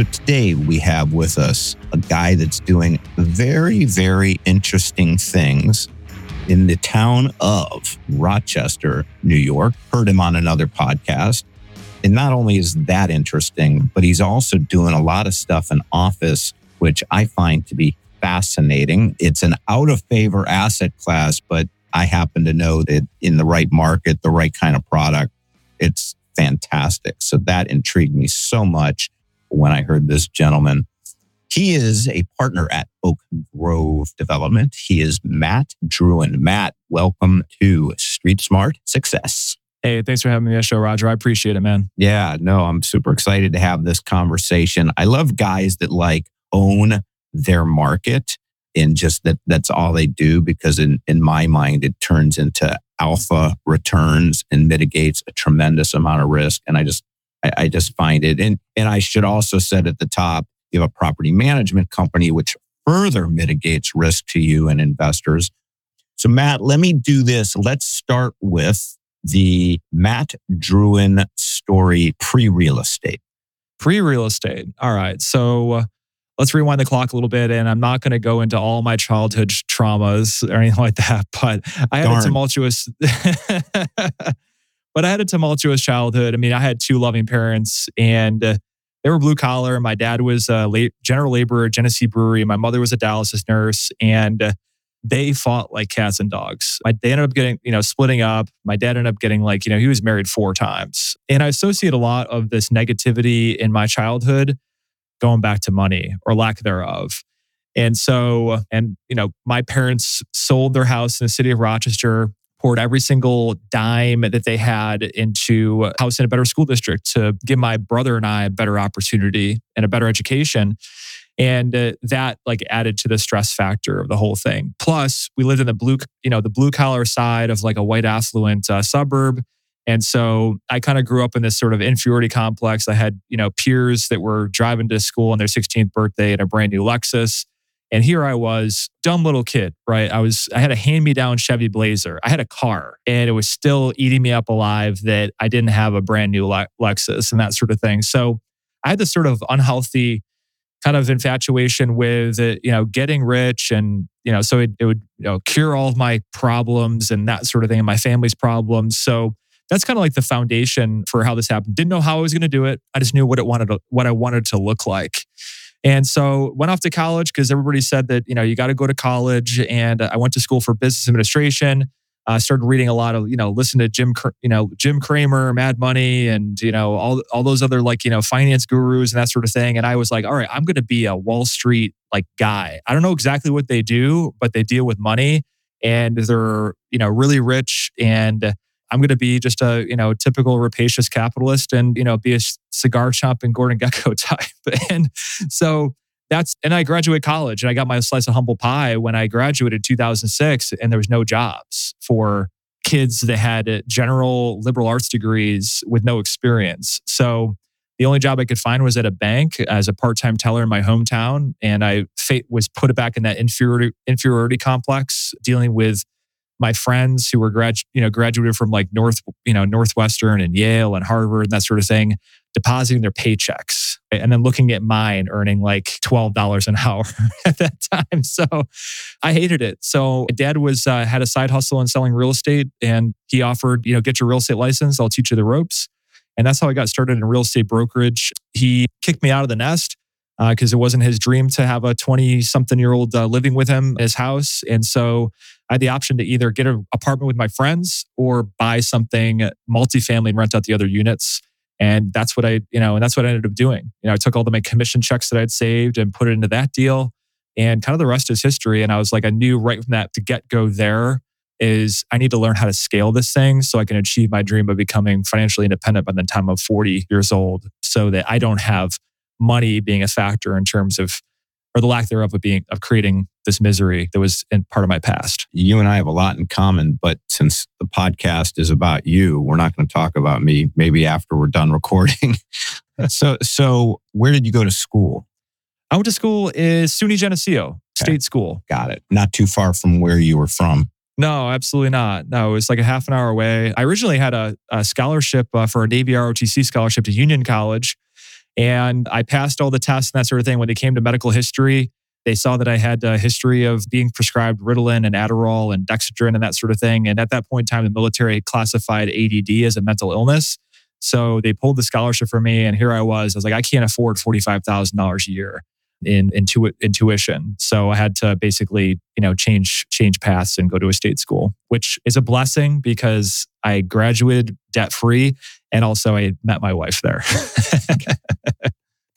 So today we have with us a guy that's doing very, very interesting things in the town of Rochester, New York. Heard him on another podcast. And not only is that interesting, but he's also doing a lot of stuff in office, which I find to be fascinating. It's an out of favor asset class, but I happen to know that in the right market, the right kind of product, it's fantastic. So that intrigued me so much when I heard this gentleman. He is a partner at Oak Grove Development. He is Matt Drouin. Matt, welcome to Street Smart Success. Hey, thanks for having me on the show, Roger. I appreciate it, man. Yeah, no, I'm super excited to have this conversation. I love guys that like own their market and just that that's all they do because in, in my mind it turns into alpha returns and mitigates a tremendous amount of risk. And I just I, I just find it. And, and I should also said at the top, you have a property management company, which further mitigates risk to you and investors. So, Matt, let me do this. Let's start with the Matt Drouin story pre real estate. Pre real estate. All right. So, uh, let's rewind the clock a little bit. And I'm not going to go into all my childhood traumas or anything like that, but I had Darn. a tumultuous. But I had a tumultuous childhood. I mean, I had two loving parents and uh, they were blue collar. My dad was a general laborer at Genesee Brewery. My mother was a dialysis nurse. And uh, they fought like cats and dogs. My, they ended up getting, you know, splitting up. My dad ended up getting like, you know, he was married four times. And I associate a lot of this negativity in my childhood going back to money or lack thereof. And so, and, you know, my parents sold their house in the city of Rochester poured every single dime that they had into house in a better school district to give my brother and I a better opportunity and a better education. And uh, that like added to the stress factor of the whole thing. Plus, we lived in the blue, you know, the blue collar side of like a white affluent uh, suburb. And so I kind of grew up in this sort of inferiority complex. I had, you know, peers that were driving to school on their 16th birthday in a brand new Lexus. And here I was, dumb little kid, right? I was, I had a hand me down Chevy Blazer. I had a car and it was still eating me up alive that I didn't have a brand new Lexus and that sort of thing. So I had this sort of unhealthy kind of infatuation with, uh, you know, getting rich and, you know, so it, it would, you know, cure all of my problems and that sort of thing and my family's problems. So that's kind of like the foundation for how this happened. Didn't know how I was going to do it. I just knew what it wanted to, what I wanted to look like. And so went off to college because everybody said that, you know, you got to go to college. And I went to school for business administration. I uh, started reading a lot of, you know, listen to Jim, you know, Jim Cramer, Mad Money, and you know, all all those other like, you know, finance gurus and that sort of thing. And I was like, all right, I'm going to be a Wall Street like guy. I don't know exactly what they do, but they deal with money, and they're you know really rich and I'm going to be just a you know typical rapacious capitalist and you know be a cigar chomping Gordon Gekko type. And so that's and I graduated college and I got my slice of humble pie when I graduated 2006 and there was no jobs for kids that had uh, general liberal arts degrees with no experience. So the only job I could find was at a bank as a part-time teller in my hometown and I was put back in that inferiority inferiority complex dealing with my friends who were grad, you know, graduated from like North, you know, Northwestern and Yale and Harvard and that sort of thing, depositing their paychecks and then looking at mine earning like $12 an hour at that time. So I hated it. So dad was, uh, had a side hustle in selling real estate and he offered, you know, get your real estate license. I'll teach you the ropes. And that's how I got started in real estate brokerage. He kicked me out of the nest because uh, it wasn't his dream to have a 20 something year old uh, living with him his house. And so I had the option to either get an apartment with my friends or buy something multifamily and rent out the other units. And that's what I, you know, and that's what I ended up doing. You know, I took all the my commission checks that I'd saved and put it into that deal. And kind of the rest is history. And I was like, I knew right from that to get go there is I need to learn how to scale this thing so I can achieve my dream of becoming financially independent by the time I'm 40 years old so that I don't have money being a factor in terms of or the lack thereof of being of creating this misery that was in part of my past. You and I have a lot in common, but since the podcast is about you, we're not going to talk about me. Maybe after we're done recording. so, so where did you go to school? I went to school is SUNY Geneseo State School. Got it. Not too far from where you were from. No, absolutely not. No, it was like a half an hour away. I originally had a, a scholarship uh, for a Navy ROTC scholarship to Union College, and I passed all the tests and that sort of thing. When they came to medical history, they saw that I had a history of being prescribed Ritalin and Adderall and Dexedrine and that sort of thing. And at that point in time, the military classified ADD as a mental illness. So they pulled the scholarship for me, and here I was. I was like, I can't afford forty five thousand dollars a year in, in, tu- in tuition. So I had to basically, you know, change change paths and go to a state school, which is a blessing because I graduated debt free, and also I met my wife there.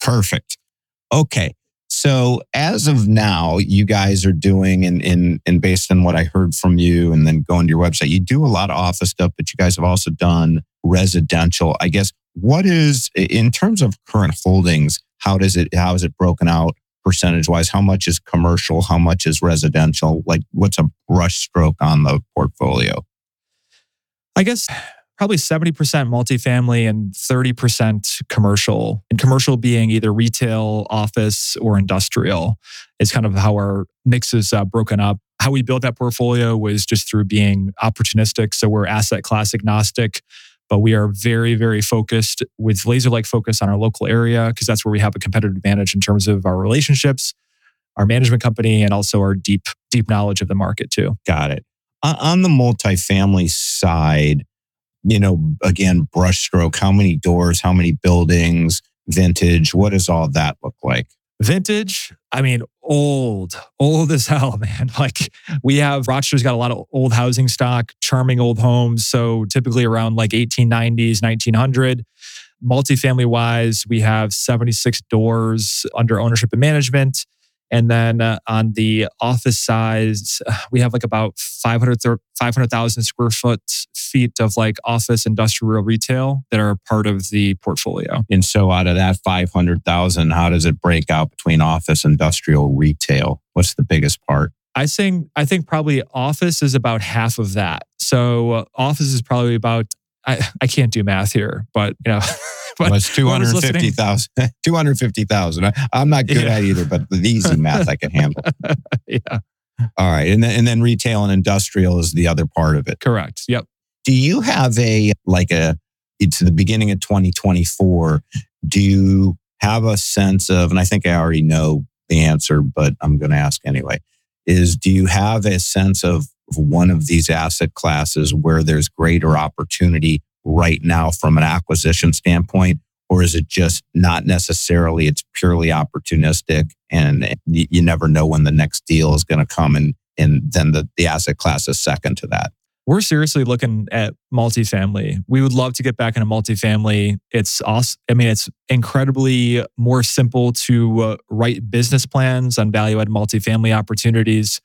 Perfect. Okay. So as of now, you guys are doing, and, and, and based on what I heard from you and then going to your website, you do a lot of office stuff, but you guys have also done residential. I guess what is, in terms of current holdings, how does it, how is it broken out percentage wise? How much is commercial? How much is residential? Like what's a brush stroke on the portfolio? I guess probably 70% multifamily and 30% commercial. And commercial being either retail, office, or industrial is kind of how our mix is uh, broken up. How we built that portfolio was just through being opportunistic. So we're asset class agnostic, but we are very, very focused with laser like focus on our local area because that's where we have a competitive advantage in terms of our relationships, our management company, and also our deep, deep knowledge of the market too. Got it. On- On the multifamily side, you know, again, brushstroke, how many doors, how many buildings, vintage, what does all that look like? Vintage, I mean, old, old as hell, man. Like we have Rochester's got a lot of old housing stock, charming old homes. So typically around like 1890s, 1900. Multifamily wise, we have 76 doors under ownership and management. And then uh, on the office size, uh, we have like about 500 500,000 square foot feet of like office, industrial, retail that are part of the portfolio. And so out of that 500,000, how does it break out between office, industrial, retail? What's the biggest part? I think I think probably office is about half of that. So uh, office is probably about I, I can't do math here, but you know, but Well, it's 250,000. 250,000. I- I'm not good Yeah. at either, but the easy math I can handle. yeah, All right. And then, and then retail and industrial is the other part of it. correct. Yep. do you have a like a it's the beginning of 2024 do you have a sense of and i think i already know the answer but i'm going to ask anyway is do you have a sense of one of these asset classes where there's greater opportunity right now from an acquisition standpoint or is it just not necessarily it's purely opportunistic and you, never know when the next deal is going to come and and then the, the asset class is second to that We're seriously looking at multifamily. We would love to get back into multifamily. It's awesome. I mean, it's incredibly more simple to uh, write business plans on value add multifamily opportunities.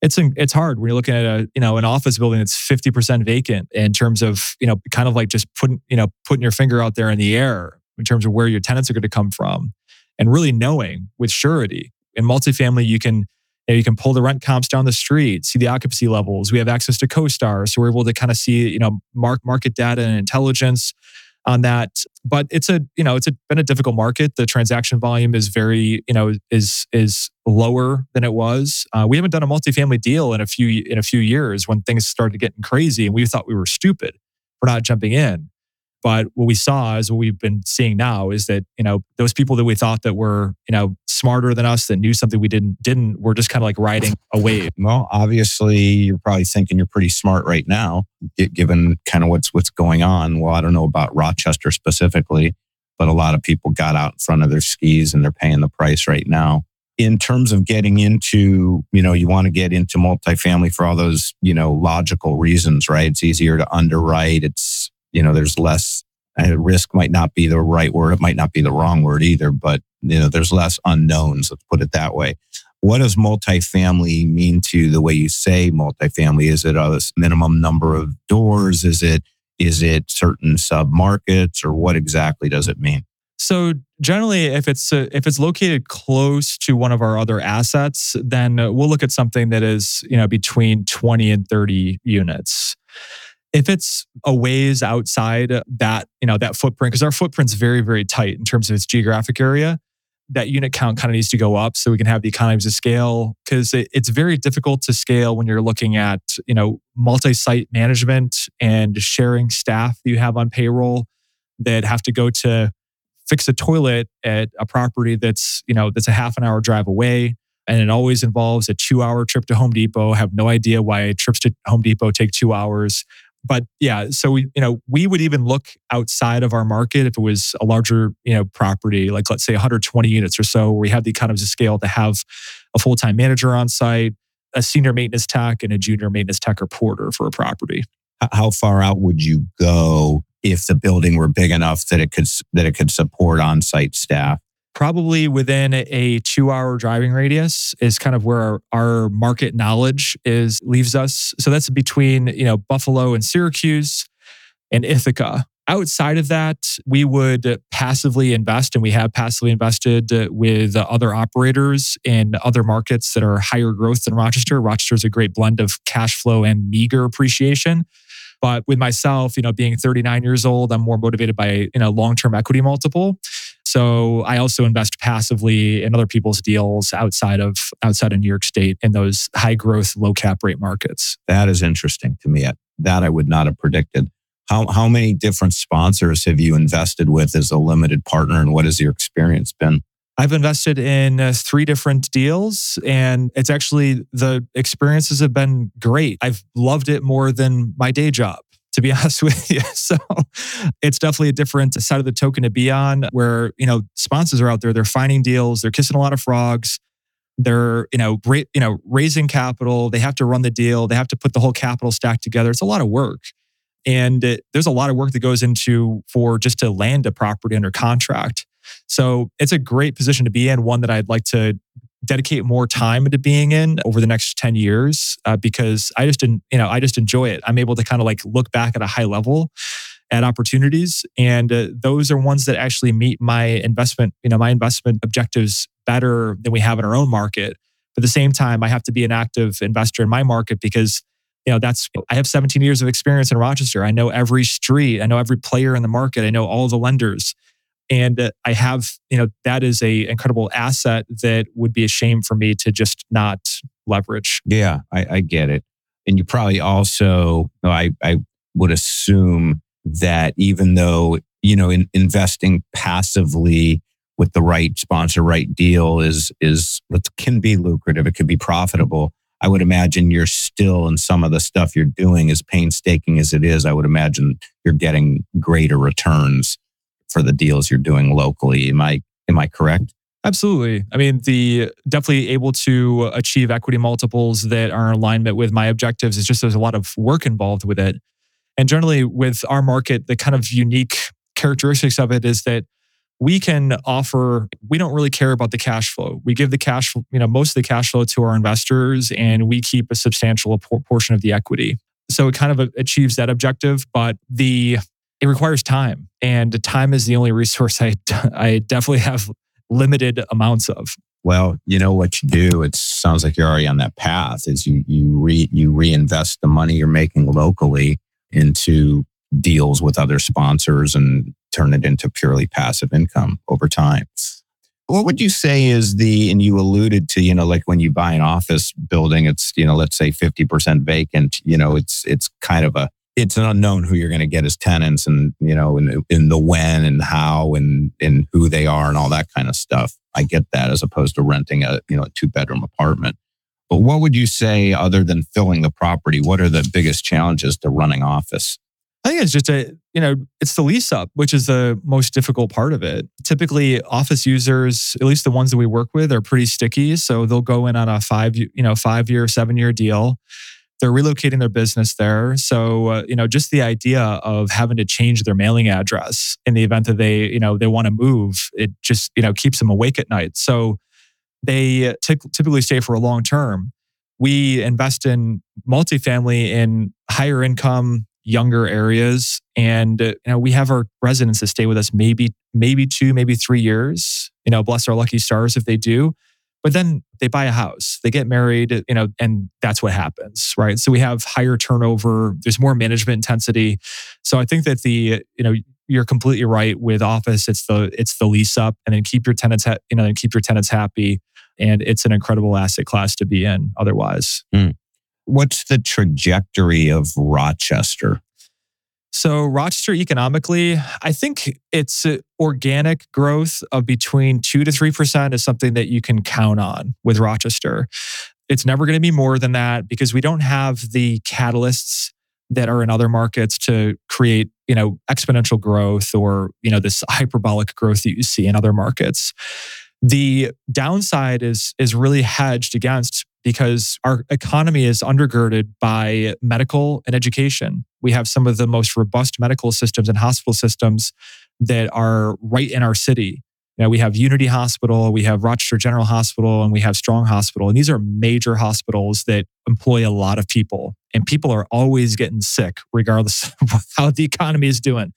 It's it's hard when you're looking at a you know an office building that's 50% vacant in terms of you know kind of like just putting you know putting your finger out there in the air in terms of where your tenants are going to come from and really knowing with surety in multifamily you can you, know, you can pull the rent comps down the street, see the occupancy levels. We have access to CoStar, so we're able to kind of see, you know, mark market data and intelligence on that. But it's a, you know, it's a, been a difficult market. The transaction volume is very, you know, is is lower than it was. Uh, we haven't done a multifamily deal in a few in a few years when things started getting crazy, and we thought we were stupid for not jumping in. But what we saw is what we've been seeing now is that you know those people that we thought that were you know smarter than us that knew something we didn't didn't were just kind of like riding a wave. Well, obviously, you're probably thinking you're pretty smart right now, given kind of what's what's going on. Well, I don't know about Rochester specifically, but a lot of people got out in front of their skis and they're paying the price right now. In terms of getting into, you know, you want to get into multifamily for all those, you know, logical reasons, right? It's easier to underwrite. It's, you know, there's less uh, risk might not be the right word. It might not be the wrong word either, but, you know, there's less unknowns. Let's put it that way what does multifamily mean to the way you say multifamily? Is it a minimum number of doors? Is it is it certain sub markets or what exactly does it mean? So generally, if it's uh, if it's located close to one of our other assets, then we'll look at something that is you know between twenty and thirty units. If it's a ways outside that you know that footprint, because our footprint's very very tight in terms of its geographic area, that unit count kind of needs to go up so we can have the economies of scale. Because it, it's very difficult to scale when you're looking at you know multi-site management and sharing staff that you have on payroll that have to go to fix a toilet at a property that's, you know, that's a half an hour drive away. And it always involves a two hour trip to Home Depot. I have no idea why trips to Home Depot take two hours. But yeah, so we, you know, we would even look outside of our market if it was a larger, you know, property, like let's say 120 units or so, where we have the economies of scale to have a full time manager on site, a senior maintenance tech, and a junior maintenance tech or porter for a property. How far out would you go if the building were big enough that it could that it could support on-site staff? Probably within a two-hour driving radius is kind of where our, our market knowledge is leaves us. So that's between you know Buffalo and Syracuse and Ithaca. Outside of that, we would passively invest, and we have passively invested with other operators in other markets that are higher growth than Rochester. Rochester is a great blend of cash flow and meager appreciation. But with myself, you know, being 39 years old, I'm more motivated by, you know, long-term equity multiple. So I also invest passively in other people's deals outside of outside of New York State in those high growth, low cap rate markets. That is interesting to me. That I would not have predicted. How how many different sponsors have you invested with as a limited partner and what has your experience been? I've invested in uh, three different deals, and it's actually the experiences have been great. I've loved it more than my day job to be honest with you. So it's definitely a different side of the token to be on where, you know, sponsors are out there, they're finding deals, they're kissing a lot of frogs. They're, you know, great, you know, raising capital. They have to run the deal. They have to put the whole capital stack together. It's a lot of work. And it, there's a lot of work that goes into for just to land a property under contract. So it's a great position to be in, one that I'd like to dedicate more time into being in over the next 10 years uh, because I just didn't, you know, I just enjoy it. I'm able to kind of like look back at a high level at opportunities and uh, those are ones that actually meet my investment, you know, my investment objectives better than we have in our own market. But at the same time, I have to be an active investor in my market because you know that's i have 17 years of experience in rochester i know every street i know every player in the market i know all the lenders and uh, i have you know that is a incredible asset that would be a shame for me to just not leverage. Yeah i, I get it. And you probably also I, I would assume that even though you know in, investing passively with the right sponsor right deal is is can be lucrative it could be profitable. I would imagine you're still in some of the stuff you're doing as painstaking as it is i would imagine you're getting greater returns for the deals you're doing locally. Am I am I correct? Absolutely. I mean, the definitely able to achieve equity multiples that are in alignment with my objectives is just there's a lot of work involved with it. And generally with our market, the kind of unique characteristics of it is that we can offer we don't really care about the cash flow we give the cash you know most of the cash flow to our investors and we keep a substantial portion of the equity so it kind of achieves that objective but the it requires time and time is the only resource I, I definitely have limited amounts of. Well you know what you do it sounds like you're already on that path is you you re, you reinvest the money you're making locally into deals with other sponsors and turn it into purely passive income over time. What would you say is the and you alluded to you know like when you buy an office building it's you know let's say 50% vacant you know it's it's kind of a it's an unknown who you're going to get as tenants and you know in, in the when and how and and who they are and all that kind of stuff i get that as opposed to renting a you know a two bedroom apartment but what would you say other than filling the property what are the biggest challenges to running office I think it's just a, you know, it's the lease up, which is the most difficult part of it. Typically, office users, at least the ones that we work with, are pretty sticky. So they'll go in on a five, you know, five year, seven year deal they're relocating their business there. So, uh, you know, just the idea of having to change their mailing address in the event that they, you know, they want to move, it just, you know, keeps them awake at night. So they t- typically stay for a long term. We invest in multifamily in higher income younger areas. And uh, you know, we have our residents that stay with us maybe maybe two, maybe three years. You know, bless our lucky stars if they do. But then they buy a house, they get married, you know, and that's what happens, right? So we have higher turnover, there's more management intensity. So I think that the, you know, you're completely right with office it's the it's the lease up and then keep your tenants ha- you know and keep your tenants happy and it's an incredible asset class to be in otherwise mm. what's the trajectory of rochester so rochester economically i think it's uh, organic growth of between 2 to 3% is something that you can count on with rochester. It's never going to be more than that because we don't have the catalysts that are in other markets to create you know exponential growth or you know this hyperbolic growth that you see in other markets. The downside is is really hedged against because our economy is undergirded by medical and education we have some of the most robust medical systems and hospital systems that are right in our city you know, we have Unity Hospital, we have Rochester General Hospital, and we have Strong Hospital. And these are major hospitals that employ a lot of people. And people are always getting sick, regardless of how the economy is doing.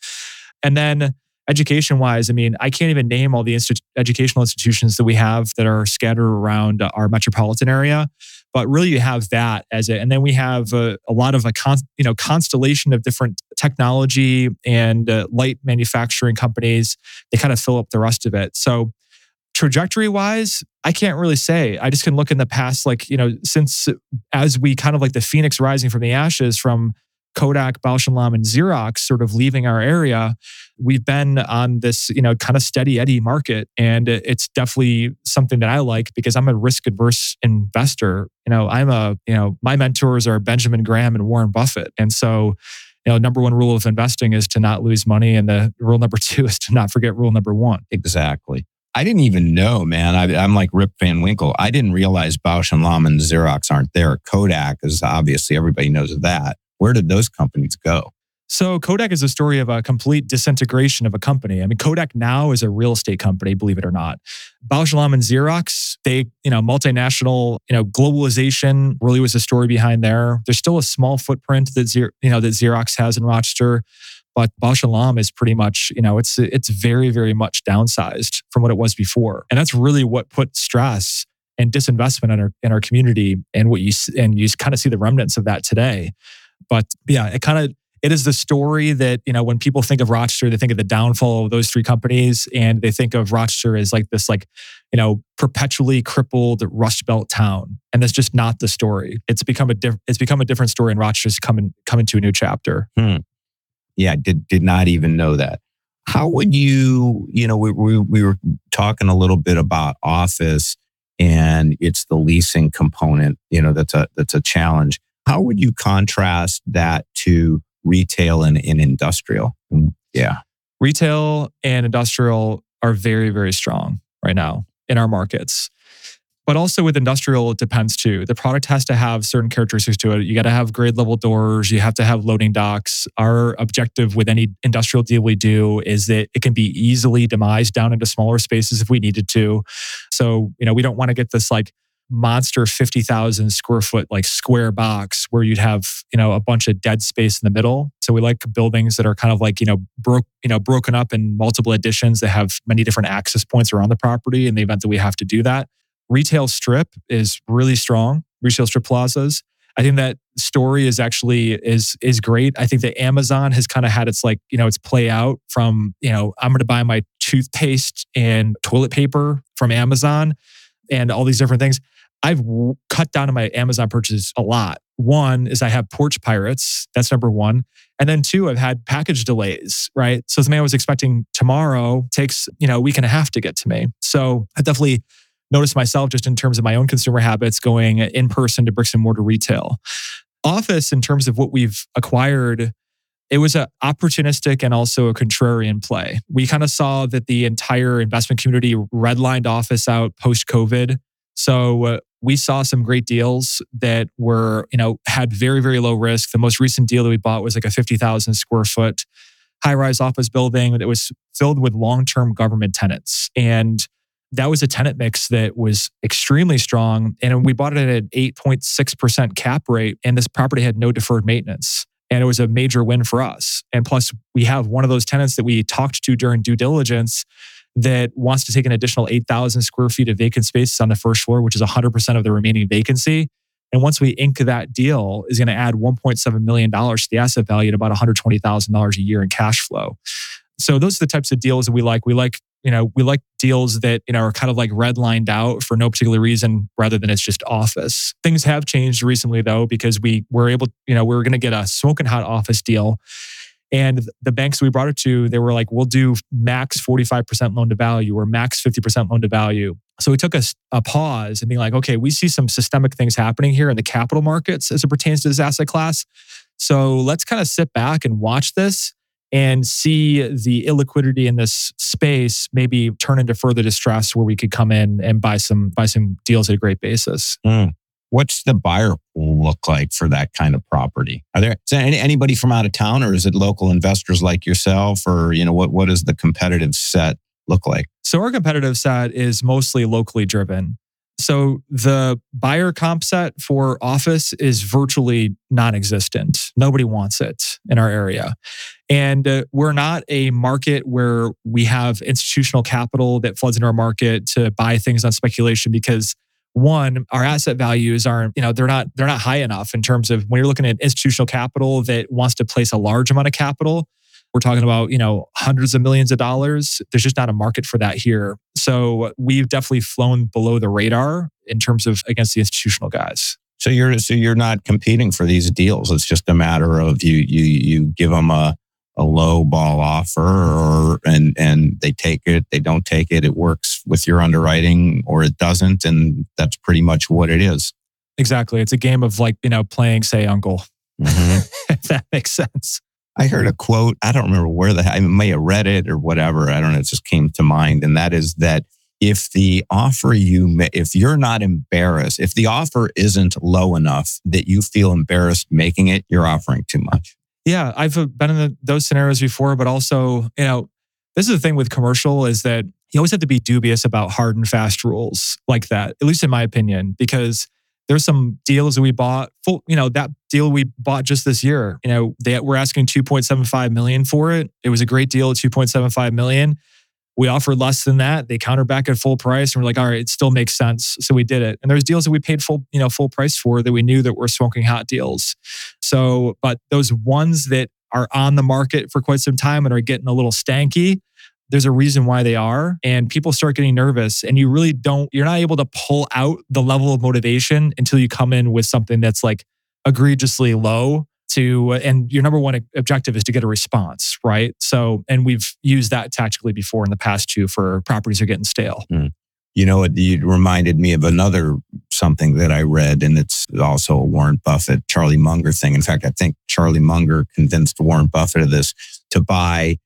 And then education wise, I mean, I can't even name all the educational institutions that we have that are scattered around our metropolitan area. But really, you have that as it, and then we have a, a lot of a con, you know constellation of different technology and uh, light manufacturing companies. They kind of fill up the rest of it. So trajectory wise, I can't really say. I just can look in the past, like you know, since uh, as we kind of like the phoenix rising from the ashes from Kodak, Bausch and Lomb, and Xerox sort of leaving our area, we've been on this, you know, kind of steady eddy market. And it's definitely something that I like because I'm a risk adverse investor. You know, I'm a, you know, my mentors are Benjamin Graham and Warren Buffett. And so, you know, number one rule of investing is to not lose money. And the rule number two is to not forget rule number one. Exactly. I didn't even know, man. I, am like Rip Van Winkle. I didn't realize Bausch and Lomb and Xerox aren't there. Kodak is obviously everybody knows that. Where did those companies go? So Kodak is a story of a complete disintegration of a company. I mean, Kodak now is a real estate company, believe it or not. Bausch and Xerox, they, you know, multinational, you know, globalization really was the story behind there. There's still a small footprint that, you know, that Xerox has in Rochester, but Bausch Lomb is pretty much, you know, it's it's very, very much downsized from what it was before. And that's really what put stress and disinvestment in our in our community and what you and you kind of see the remnants of that today. But yeah, it kind of it is the story that you know when people think of Rochester, they think of the downfall of those three companies, and they think of Rochester as like this like you know perpetually crippled Rust Belt town, and that's just not the story. It's become a diff- it's become a different story, and Rochester's coming coming to a new chapter. Hmm. Yeah, did did not even know that. How would you you know we we, we were talking a little bit about office and it's the leasing component you know that's a that's a challenge how would you contrast that to retail and, and industrial? Mm, yeah. Retail and industrial are very, very strong right now in our markets. But also with industrial, it depends too. The product has to have certain characteristics to it. You got to have grade level doors. You have to have loading docks. Our objective with any industrial deal we do is that it can be easily demised down into smaller spaces if we needed to. So, you know, we don't want to get this like monster 50,000 square foot like square box where you'd have, you know, a bunch of dead space in the middle. So we like buildings that are kind of like, you know, broke, you know, broken up in multiple additions that have many different access points around the property in the event that we have to do that. Retail strip is really strong, retail strip plazas. I think that story is actually is is great. I think that Amazon has kind of had its like, you know, its play out from, you know, I'm going to buy my toothpaste and toilet paper from Amazon and all these different things. I've cut down on my Amazon purchases a lot. One is I have porch pirates. That's number one. And then two, I've had package delays, right? So something I was expecting tomorrow takes, you know, a week and a half to get to me. So I definitely noticed myself just in terms of my own consumer habits going in person to bricks and mortar retail. Office, in terms of what we've acquired, it was an opportunistic and also a contrarian play. We kind of saw that the entire investment community redlined office out post COVID. So uh, we saw some great deals that were, you know, had very, very low risk. The most recent deal that we bought was like a 50,000 square foot high rise office building that was filled with long term government tenants. And that was a tenant mix that was extremely strong. And we bought it at an 8.6% cap rate, and this property had no deferred maintenance. And it was a major win for us. And plus, we have one of those tenants that we talked to during due diligence that wants to take an additional 8,000 square feet of vacant spaces on the first floor, which is 100% of the remaining vacancy. And once we ink that deal, is going to add $1.7 million to the asset value at about $120,000 a year in cash flow. So those are the types of deals that we like. We like, you know, we like deals that, you know, are kind of like redlined out for no particular reason rather than it's just office. Things have changed recently though, because we were able, you know, we were going to get a smoking hot office deal and the banks we brought it to, they were like, we'll do max 45% loan to value or max 50% loan to value. So we took a, a pause and being like, okay, we see some systemic things happening here in the capital markets as it pertains to this asset class. So let's kind of sit back and watch this and see the illiquidity in this space maybe turn into further distress where we could come in and buy some buy some deals at a great basis. Mm. What's the buyer pool look like for that kind of property? Are there, is there any, anybody from out of town or is it local investors like yourself or, you know, what, what does the competitive set look like? So our competitive set is mostly locally driven. So the buyer comp set for office is virtually non existent. Nobody wants it in our area. And uh, we're not a market where we have institutional capital that floods into our market to buy things on speculation because one our asset values aren't you know they're not they're not high enough in terms of when you're looking at institutional capital that wants to place a large amount of capital we're talking about you know hundreds of millions of dollars. There's just not a market for that here. So we've definitely flown below the radar in terms of against the institutional guys. So you're so you're not competing for these deals. It's just a matter of you you you give them a a low ball offer or and and they take it they don't take it it works with your underwriting or it doesn't and that's pretty much what it is. Exactly. It's a game of like you know playing say uncle. Mm-hmm. if that makes sense. I heard a quote i don't remember where the i may have read it or whatever i don't know it just came to mind and that is that if the offer you if you're not embarrassed if the offer isn't low enough that you feel embarrassed making it you're offering too much yeah, I've uh, been in the, those scenarios before, but also, you know, this is the thing with commercial is that you always have to be dubious about hard and fast rules like that, at least in my opinion, because there's some deals that we bought full, you know, that deal we bought just this year, you know, they were asking 2.75 million for it. It was a great deal at 2.75 million. We offered less than that. They countered back at full price, and we're like, all right, it still makes sense. So we did it. And there's deals that we paid full, you know, full price for that we knew that were smoking hot deals. So, but those ones that are on the market for quite some time and are getting a little stanky, there's a reason why they are. And people start getting nervous, and you really don't, you're not able to pull out the level of motivation until you come in with something that's like egregiously low to and your number one objective is to get a response right? So and we've used that tactically before in the past too for properties are getting stale. Mm. you know it, reminded me of another something that i read and it's also a warren buffett charlie munger thing. In fact i think charlie munger convinced warren buffett of this to buy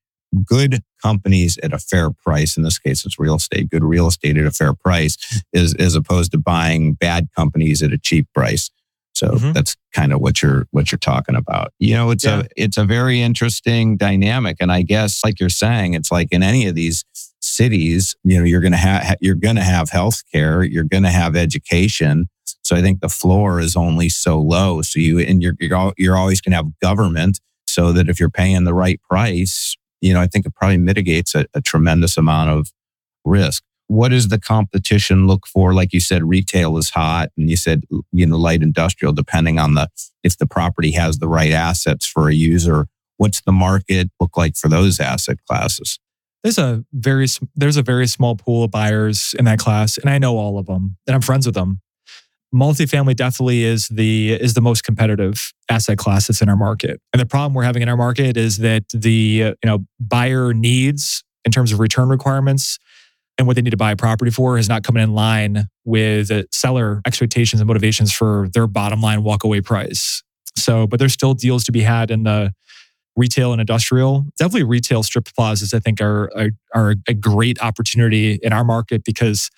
good companies at a fair price. In this case it's real estate good real estate at a fair price is as opposed to buying bad companies at a cheap price so mm-hmm. that's kind of what you're what you're talking about. You know, it's yeah. a it's a very interesting dynamic, and I guess like you're saying, it's like in any of these cities, you know, you're gonna have you're gonna have healthcare, you're gonna have education. So I think the floor is only so low. So you and you're you're, you're always gonna have government, so that if you're paying the right price, you know, I think it probably mitigates a, a tremendous amount of risk what does the competition look for? Like you said, retail is hot, and you said you know light industrial, depending on the if the property has the right assets for a user. What's the market look like for those asset classes? There's a very there's a very small pool of buyers in that class, and I know all of them, and I'm friends with them. Multifamily definitely is the is the most competitive asset class that's in our market, and the problem we're having in our market is that the you know buyer needs in terms of return requirements and what they need to buy a property for is not coming in line with seller expectations and motivations for their bottom line walkaway price. So, but there's still deals to be had in the retail and industrial. Definitely retail strip plazas, I think, are, are, are a great opportunity in our market because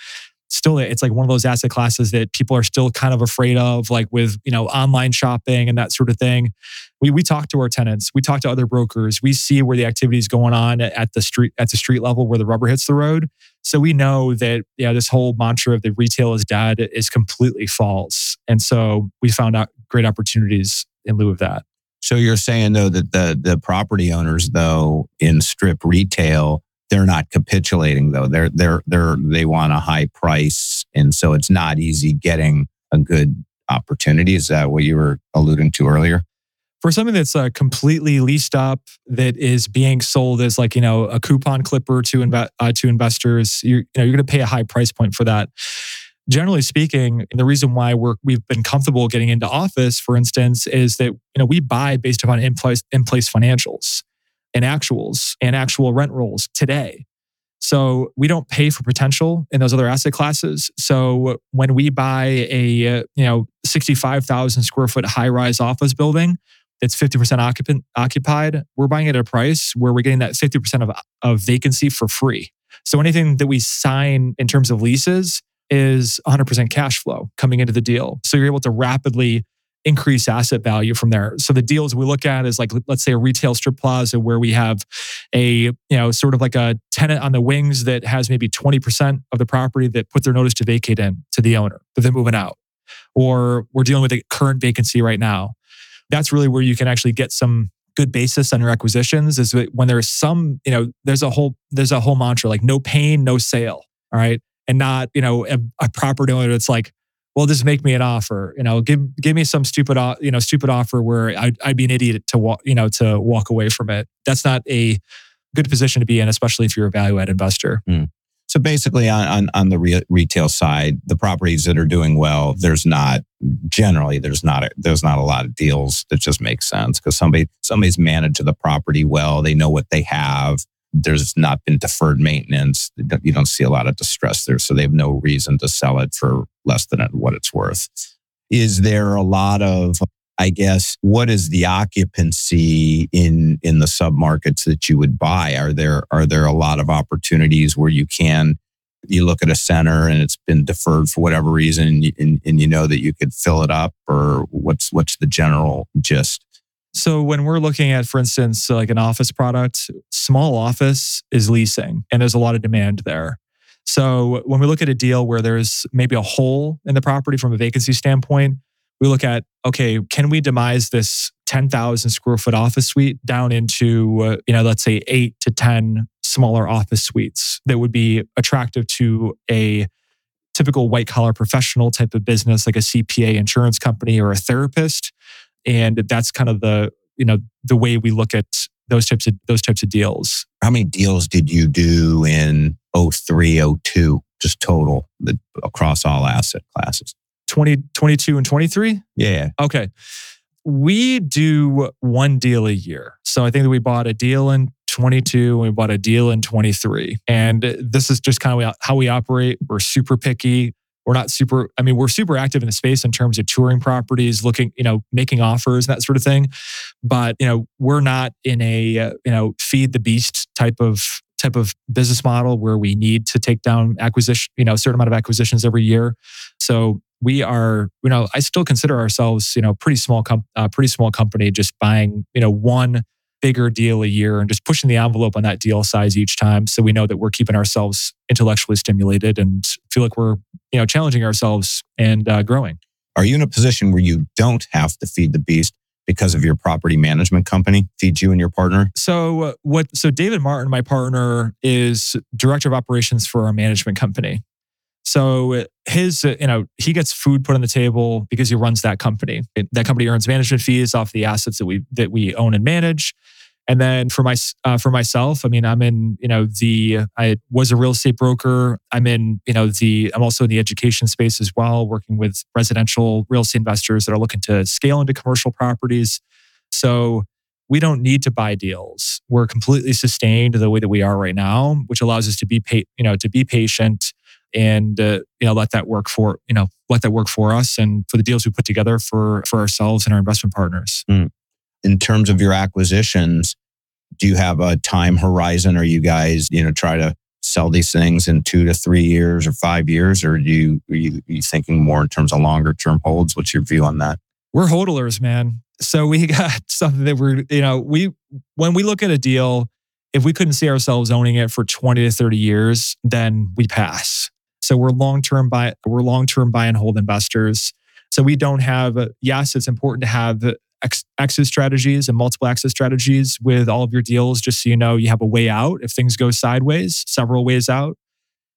still it's like one of those asset classes that people are still kind of afraid of like with you know online shopping and that sort of thing we we talk to our tenants we talk to other brokers we see where the activity is going on at the street at the street level where the rubber hits the road so we know that yeah this whole mantra of the retail is dead is completely false and so we found out great opportunities in lieu of that So you're saying though that the the property owners though in strip retail they're not capitulating though they're they're they're they want a high price and so it's not easy getting a good opportunity. Is that what you were alluding to earlier? For something that's uh, completely leased up that is being sold as like you know a coupon clipper to inve- uh, to investors you're, you know you're going to pay a high price point for that generally speaking the reason why we're we've been comfortable getting into office for instance is that you know we buy based upon in place in place financials and actuals and actual rent rolls today so we don't pay for potential in those other asset classes. So when we buy a uh, you know 65,000 square foot high rise office building, it's 50% occupant, occupied, we're buying it at a price where we're getting that 50% of, of vacancy for free. So anything that we sign in terms of leases is 100% cash flow coming into the deal. So you're able to rapidly increase asset value from there. So the deals we look at is like let's say a retail strip plaza where we have a you know sort of like a tenant on the wings that has maybe 20% of the property that put their notice to vacate in to the owner, but they're moving out. Or we're dealing with a current vacancy right now that's really where you can actually get some good basis on your acquisitions is when there's some, you know, there's a whole there's a whole mantra like no pain, no sale. All right. And not, you know, a, a property owner that's like, well, just make me an offer. You know, give give me some stupid, you know, stupid offer where I'd, I'd be an idiot to walk, you know, to walk away from it. That's not a good position to be in, especially if you're a value add investor. Mm. So basically, on, on, on the re- retail side, the properties that are doing well, there's not generally there's not a, there's not a lot of deals that just make sense because somebody somebody's managed the property well. They know what they have. There's not been deferred maintenance. You don't see a lot of distress there, so they have no reason to sell it for less than what it's worth. Is there a lot of I guess what is the occupancy in in the submarkets that you would buy? Are there are there a lot of opportunities where you can you look at a center and it's been deferred for whatever reason and and, and you know that you could fill it up or what's what's the general gist? So when we're looking at, for instance, like an office product, small office is leasing and there's a lot of demand there. So when we look at a deal where there's maybe a hole in the property from a vacancy standpoint, we look at okay, can we demise this 10,000 square foot office suite down into, uh, you know, let's say eight to 10 smaller office suites that would be attractive to a typical white collar professional type of business, like a CPA insurance company or a therapist. And that's kind of the, you know, the way we look at those types of those types of deals. How many deals did you do in 03, 02, just total across all asset classes? 20, 22 and 23? Yeah. Okay. We do one deal a year. So I think that we bought a deal in 22 and we bought a deal in 23. And this is just kind of how we operate. We're super picky. We're not super, I mean, we're super active in the space in terms of touring properties, looking, you know, making offers, and that sort of thing. But, you know, we're not in a, uh, you know, feed the beast type of type of business model where we need to take down acquisition, you know, a certain amount of acquisitions every year. So we are, you know, I still consider ourselves, you know, pretty small, com- uh, pretty small company, just buying, you know, one bigger deal a year and just pushing the envelope on that deal size each time. So we know that we're keeping ourselves intellectually stimulated and feel like we're, you know, challenging ourselves and uh, growing. Are you in a position where you don't have to feed the beast? because of your property management company feeds you and your partner? So uh, what so David Martin my partner is director of operations for our management company. So his, uh, you know, he gets food put on the table because he runs that company. That company earns management fees off the assets that we that we own and manage. And then for my uh, for myself, I mean, I'm in you know the I was a real estate broker. I'm in you know the I'm also in the education space as well, working with residential real estate investors that are looking to scale into commercial properties. So we don't need to buy deals. We're completely sustained the way that we are right now, which allows us to be pa- you know to be patient and uh, you know let that work for you know let that work for us and for the deals we put together for for ourselves and our investment partners. Mm. In terms of your acquisitions, do you have a time horizon? Are you guys you know try to sell these things in two to three years or five years, or do you are you, are you thinking more in terms of longer term holds? What's your view on that? We're hodlers, man. So we got something that we're you know we when we look at a deal if we couldn't see ourselves owning it for 20 to 30 years, then we pass. So we're long term buy we're long term buy and hold investors. So we don't have yes, it's important to have ex- exit strategies and multiple exit strategies with all of your deals, just so you know you have a way out if things go sideways, several ways out.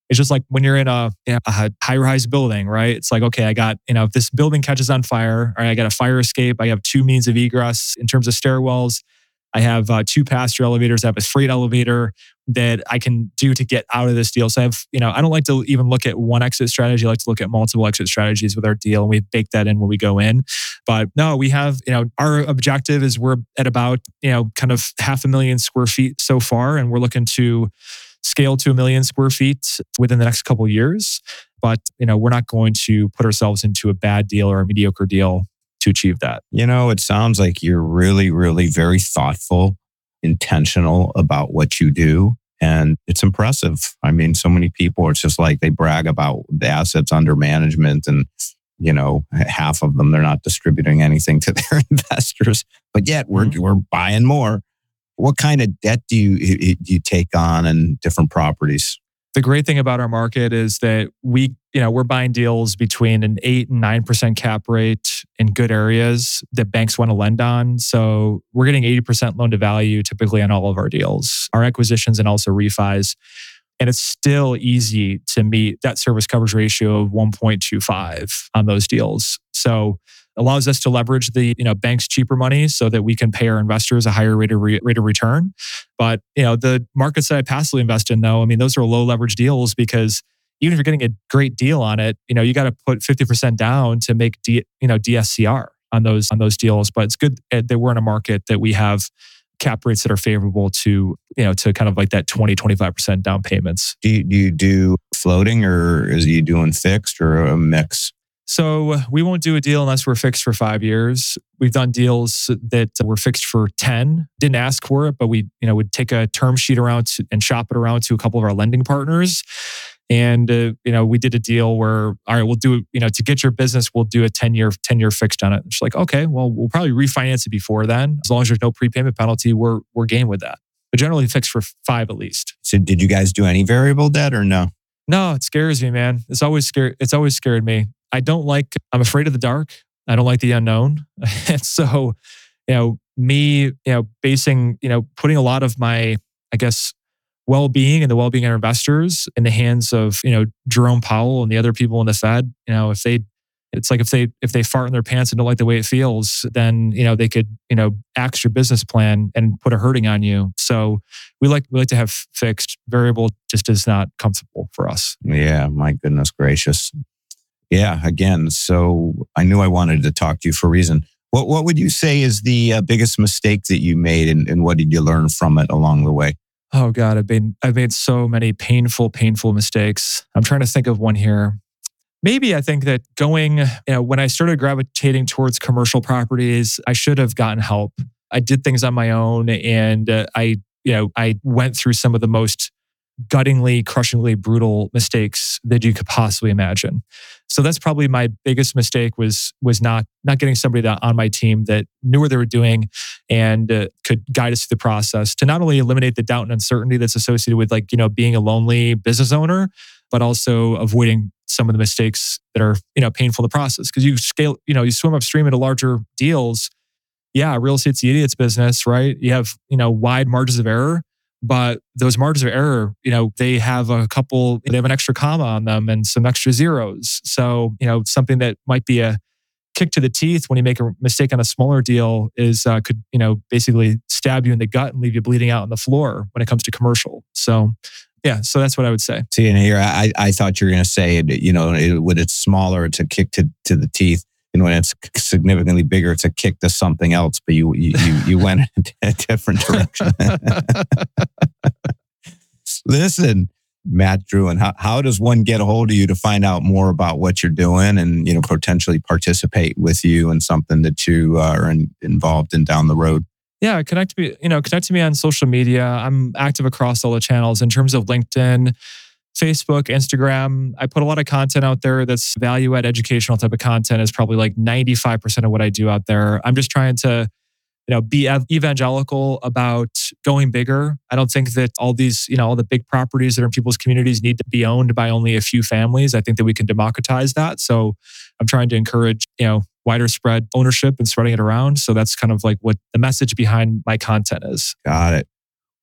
It's just like when you're in a, you know, a high rise building, right? It's like, okay, I got, you know, if this building catches on fire, or I got a fire escape, I have two means of egress in terms of stairwells. I have uh, two passenger elevators. I have a freight elevator that I can do to get out of this deal. So I have, you know, I don't like to even look at one exit strategy. I like to look at multiple exit strategies with our deal, and we bake that in when we go in. But no, we have, you know, our objective is we're at about, you know, kind of half a million square feet so far, and we're looking to scale to a million square feet within the next couple years. But you know, we're not going to put ourselves into a bad deal or a mediocre deal to achieve that. You know, it sounds like you're really, really very thoughtful, intentional about what you do. And it's impressive. I mean, so many people, it's just like they brag about the assets under management and, you know, half of them, they're not distributing anything to their investors, but yet we're, mm-hmm. we're buying more what kind of debt do you do you take on in different properties? The great thing about our market is that we, you know, we're buying deals between an eight and nine percent cap rate in good areas that banks want to lend on. So we're getting 80% loan to value typically on all of our deals, our acquisitions and also refis. And it's still easy to meet that service coverage ratio of 1.25 on those deals. So allows us to leverage the you know bank's cheaper money so that we can pay our investors a higher rate of re- rate of return. But you know the markets that I passively invest in, though, I mean those are low leverage deals because even if you're getting a great deal on it, you know you got to put 50% down to make D, you know DSCR on those on those deals. But it's good that we're in a market that we have cap rates that are favorable to you know to kind of like that 20 25% down payments do you, do you do floating or is you doing fixed or a mix so we won't do a deal unless we're fixed for five years. We've done deals that were fixed for 10, didn't ask for it, but we, you know, would take a term sheet around to, and shop it around to a couple of our lending partners. And, uh, you know, we did a deal where, all right, we'll do, you know, to get your business, we'll do a 10 year, 10 year fixed on it. It's like, okay, well, we'll probably refinance it before then. As long as there's no prepayment penalty, we're, we're game with that. But generally fixed for five at least. So did you guys do any variable debt or no? No, it scares me, man. It's always scared. It's always scared me. I don't like, I'm afraid of the dark. I don't like the unknown. and so, you know, me, you know, basing, you know, putting a lot of my, I guess, well being and the well being of investors in the hands of, you know, Jerome Powell and the other people in the Fed, you know, if they, it's like if they if they fart in their pants and don't like the way it feels, then you know they could you know axe your business plan and put a hurting on you. So we like we like to have fixed variable just is not comfortable for us. Yeah, my goodness gracious. Yeah, again, so I knew I wanted to talk to you for a reason. What what would you say is the uh, biggest mistake that you made, and, and what did you learn from it along the way? Oh God, I've made I've made so many painful, painful mistakes. I'm trying to think of one here. Maybe I think that going, you know, when I started gravitating towards commercial properties, I should have gotten help. I did things on my own, and uh, I, you know, I went through some of the most guttingly, crushingly brutal mistakes that you could possibly imagine. So that's probably my biggest mistake was was not not getting somebody that on my team that knew what they were doing and uh, could guide us through the process to not only eliminate the doubt and uncertainty that's associated with like you know being a lonely business owner, but also avoiding some of the mistakes that are you know painful in the process because you scale you know you swim upstream into larger deals. Yeah, real estate's the idiot's business, right? You have you know wide margins of error but those margins of error, you know, they have a couple, they have an extra comma on them and some extra zeros. So, you know, something that might be a kick to the teeth when you make a mistake on a smaller deal is uh, could, you know, basically stab you in the gut and leave you bleeding out on the floor when it comes to commercial. So, yeah, so that's what I would say. See, and here I, I thought you were going to say, you know, it, when it's smaller, it's a kick to, to the teeth and when it's significantly bigger, it's a kick to something else. But you you you, you went in a different direction. Listen, Matt Drouin, how, how does one get a hold of you to find out more about what you're doing and you know potentially participate with you in something that you uh, are in, involved in down the road? Yeah, connect me. You know, connect to me on social media. I'm active across all the channels in terms of LinkedIn. Facebook, Instagram. I put a lot of content out there that's value add educational type of content is probably like 95% of what I do out there. I'm just trying to you know be evangelical about going bigger. I don't think that all these, you know, all the big properties that are in people's communities need to be owned by only a few families. I think that we can democratize that. So I'm trying to encourage, you know, wider spread ownership and spreading it around. So that's kind of like what the message behind my content is. Got it.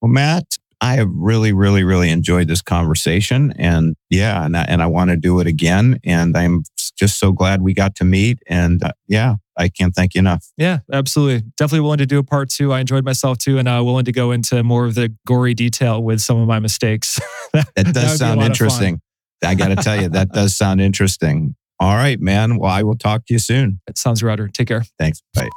Well, Matt, I have really, really, really enjoyed this conversation. And yeah, and I, and I want to do it again. And I'm just so glad we got to meet. And uh, yeah, I can't thank you enough. Yeah, absolutely. Definitely willing to do a part two. I enjoyed myself too, and uh, willing to go into more of the gory detail with some of my mistakes. that does that sound interesting. I got to tell you, that does sound interesting. All right, man. Well, I will talk to you soon. It sounds router. Take care. Thanks. Bye.